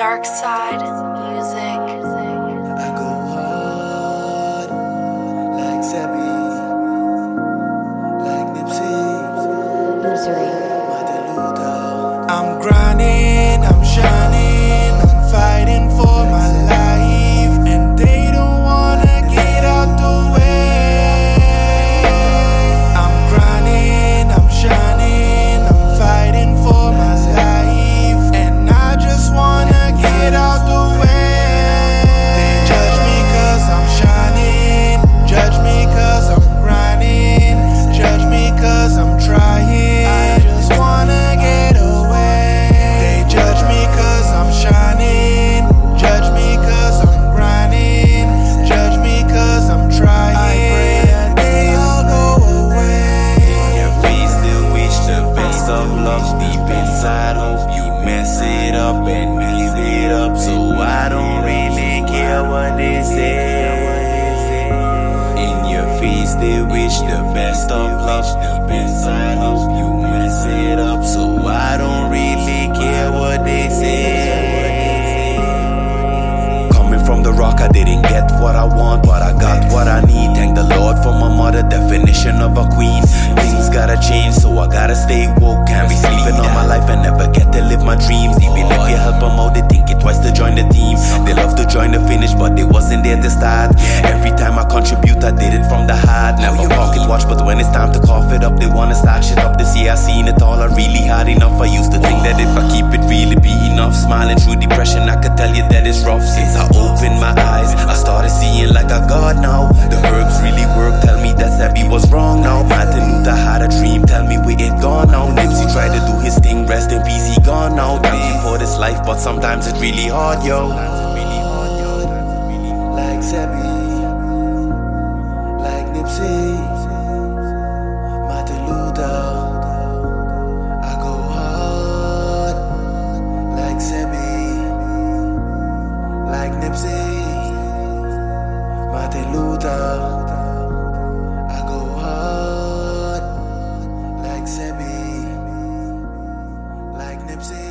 Darkside Muzik. I go hard like Sebi, like Nipsey, Martin Luther. I'm grinding, I'm shining, best of deep inside. Hope you mess it up and mess it up. So I don't really care what they say. In your face, they wish the best of luck deep inside. Hope you I didn't get what I want, but I got what I need. Thank the Lord for my mother, definition of a queen. Things gotta change, so I gotta stay woke. Can't be sleeping on my life and never get to live my dreams. Even if you help them out, they think it twice to join the team. They love to join the finish, but they wasn't there to start. Every time I contribute, I did it from the heart. Never pocket watch, but when it's time to cough it up, they wanna start shit up. This year I seen it all, I really hard enough. I used to think that if I keep it real, it'd be enough. Smiling through depression, I could tell you that it's rough. Since I opened my eyes, I started seeing like a god now. The herbs really work, tell me that Sebi was wrong now. Martin Luther had a dream, tell me where it gone now. Nipsey tried to do his thing, rest in peace, he gone now. Thank you for this life, but sometimes it's really hard, yo. like Sebi, like Nipsey, like Nipsey, Martin Luther. I go hard like Sebi, like Nipsey.